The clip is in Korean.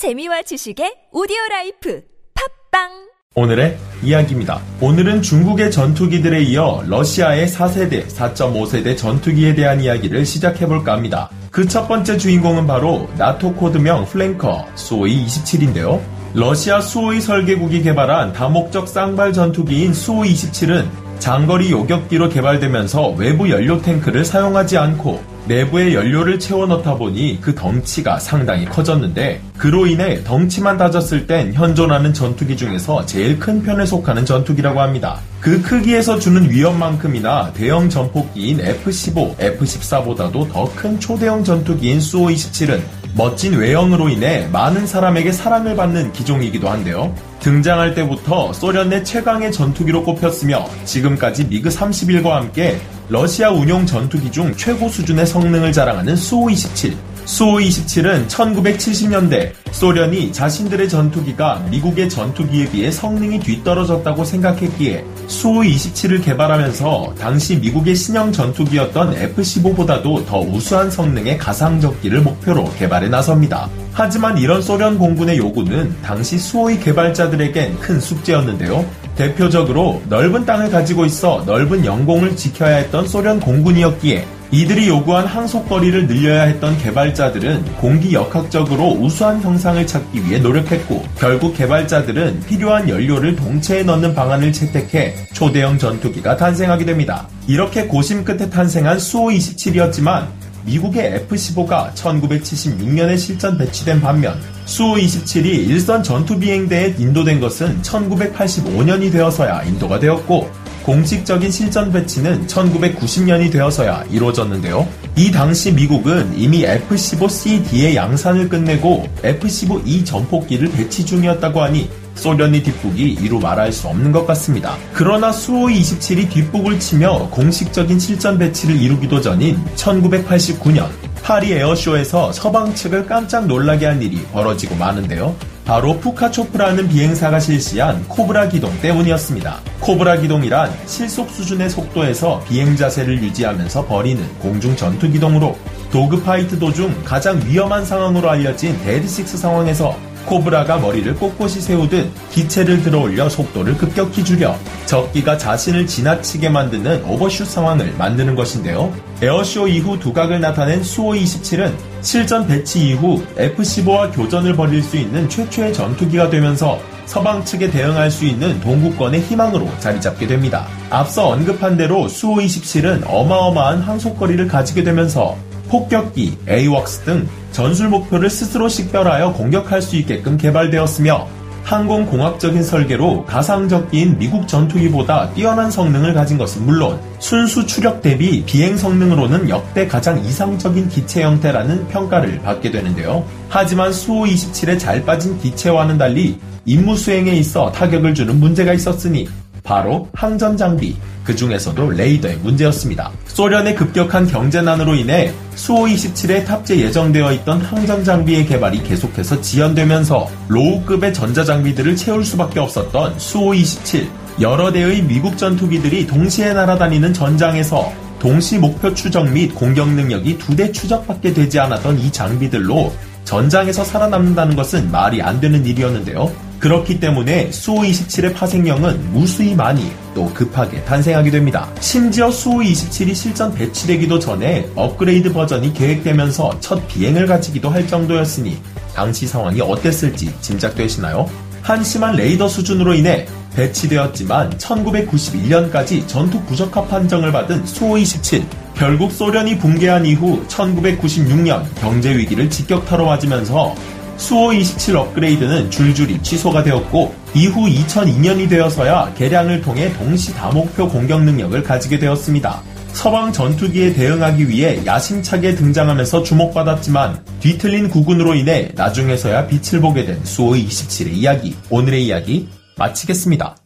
재미와 지식의 오디오 라이프 팝빵 오늘의 이야기입니다. 오늘은 중국의 전투기들에 이어 러시아의 4세대, 4.5세대 전투기에 대한 이야기를 시작해볼까 합니다. 그 첫 번째 주인공은 바로 나토 코드명 플랭커 수호이 27인데요. 러시아 수호이 설계국이 개발한 다목적 쌍발 전투기인 수호이 27은 장거리 요격기로 개발되면서 외부 연료 탱크를 사용하지 않고 내부에 연료를 채워 넣다 보니 그 덩치가 상당히 커졌는데 그로 인해 덩치만 따졌을 땐 현존하는 전투기 중에서 제일 큰 편에 속하는 전투기라고 합니다. 그 크기에서 주는 위엄만큼이나 대형 전폭기인 F-15, F-14보다도 더 큰 초대형 전투기인 수호-27은 멋진 외형으로 인해 많은 사람에게 사랑을 받는 기종이기도 한데요. 등장할 때부터 소련 내 최강의 전투기로 꼽혔으며 지금까지 미그 31과 함께 러시아 운용 전투기 중 최고 수준의 성능을 자랑하는 수호-27. 수호-27은 1970년대 소련이 자신들의 전투기가 미국의 전투기에 비해 성능이 뒤떨어졌다고 생각했기에 수호-27을 개발하면서 당시 미국의 신형 전투기였던 F-15보다도 더 우수한 성능의 가상적기를 목표로 개발에 나섭니다. 하지만 이런 소련 공군의 요구는 당시 수호의 개발자들에겐 큰 숙제였는데요. 대표적으로 넓은 땅을 가지고 있어 넓은 영공을 지켜야 했던 소련 공군이었기에 이들이 요구한 항속거리를 늘려야 했던 개발자들은 공기 역학적으로 우수한 형상을 찾기 위해 노력했고 결국 개발자들은 필요한 연료를 동체에 넣는 방안을 채택해 초대형 전투기가 탄생하게 됩니다. 이렇게 고심 끝에 탄생한 수호-27이었지만 미국의 F-15가 1976년에 실전 배치된 반면 수호이-27이 일선 전투 비행대에 인도된 것은 1985년이 되어서야 인도가 되었고 공식적인 실전 배치는 1990년이 되어서야 이루어졌는데요. 이 당시 미국은 이미 F-15CD의 양산을 끝내고 F-15E 전폭기를 배치 중이었다고 하니 소련이 뒷북이 이루 말할 수 없는 것 같습니다. 그러나 수호이 27이 뒷북을 치며 공식적인 실전 배치를 이루기도 전인 1989년 파리 에어쇼에서 서방 측을 깜짝 놀라게 한 일이 벌어지고 마는데요. 바로 푸가초프라는 비행사가 실시한 코브라 기동 때문이었습니다. 코브라 기동이란 실속 수준의 속도에서 비행 자세를 유지하면서 벌이는 공중 전투 기동으로 dogfight 도중 가장 위험한 상황으로 알려진 dead six 상황에서 코브라가 머리를 꼿꼿이 세우듯 기체를 들어 올려 속도를 급격히 줄여 적기가 자신을 지나치게 만드는 overshoot 상황을 만드는 것인데요. 에어쇼 이후 두각을 나타낸 수호-27은 실전 배치 이후 F-15와 교전을 벌일 수 있는 최초의 전투기가 되면서 서방 측에 대응할 수 있는 동구권의 희망으로 자리 잡게 됩니다. 앞서 언급한 대로 수호-27은 어마어마한 항속거리를 가지게 되면서 폭격기, AWACS 등 전술 목표를 스스로 식별하여 공격할 수 있게끔 개발되었으며 항공공학적인 설계로 가상적기인 미국 전투기보다 뛰어난 성능을 가진 것은 물론 순수 추력 대비 비행 성능으로는 역대 가장 이상적인 기체 형태라는 평가를 받게 되는데요. 하지만 수호-27에 잘 빠진 기체와는 달리 임무 수행에 있어 타격을 주는 문제가 있었으니 바로 항전 장비, 그 중에서도 레이더의 문제였습니다. 소련의 급격한 경제난으로 인해 수호-27에 탑재 예정되어 있던 항전 장비의 개발이 계속해서 지연되면서 로우급의 전자장비들을 채울 수밖에 없었던 수호-27. 여러 대의 미국 전투기들이 동시에 날아다니는 전장에서 동시 목표 추적 및 공격 능력이 두 대 추적밖에 되지 않았던 이 장비들로 전장에서 살아남는다는 것은 말이 안 되는 일이었는데요. 그렇기 때문에 수호-27의 파생령은 무수히 많이 또 급하게 탄생하게 됩니다. 심지어 수호-27이 실전 배치되기도 전에 업그레이드 버전이 계획되면서 첫 비행을 가지기도 할 정도였으니 당시 상황이 어땠을지 짐작되시나요? 한심한 레이더 수준으로 인해 배치되었지만 1991년까지 전투 부적합 판정을 받은 수호-27 결국 소련이 붕괴한 이후 1996년 경제 위기를 직격타로 맞으면서 수호-27 업그레이드는 줄줄이 취소가 되었고 이후 2002년이 되어서야 개량을 통해 동시 다목표 공격 능력을 가지게 되었습니다. 서방 전투기에 대응하기 위해 야심차게 등장하면서 주목받았지만 뒤틀린 구군으로 인해 나중에서야 빛을 보게 된 수호-27의 이야기 오늘의 이야기 마치겠습니다.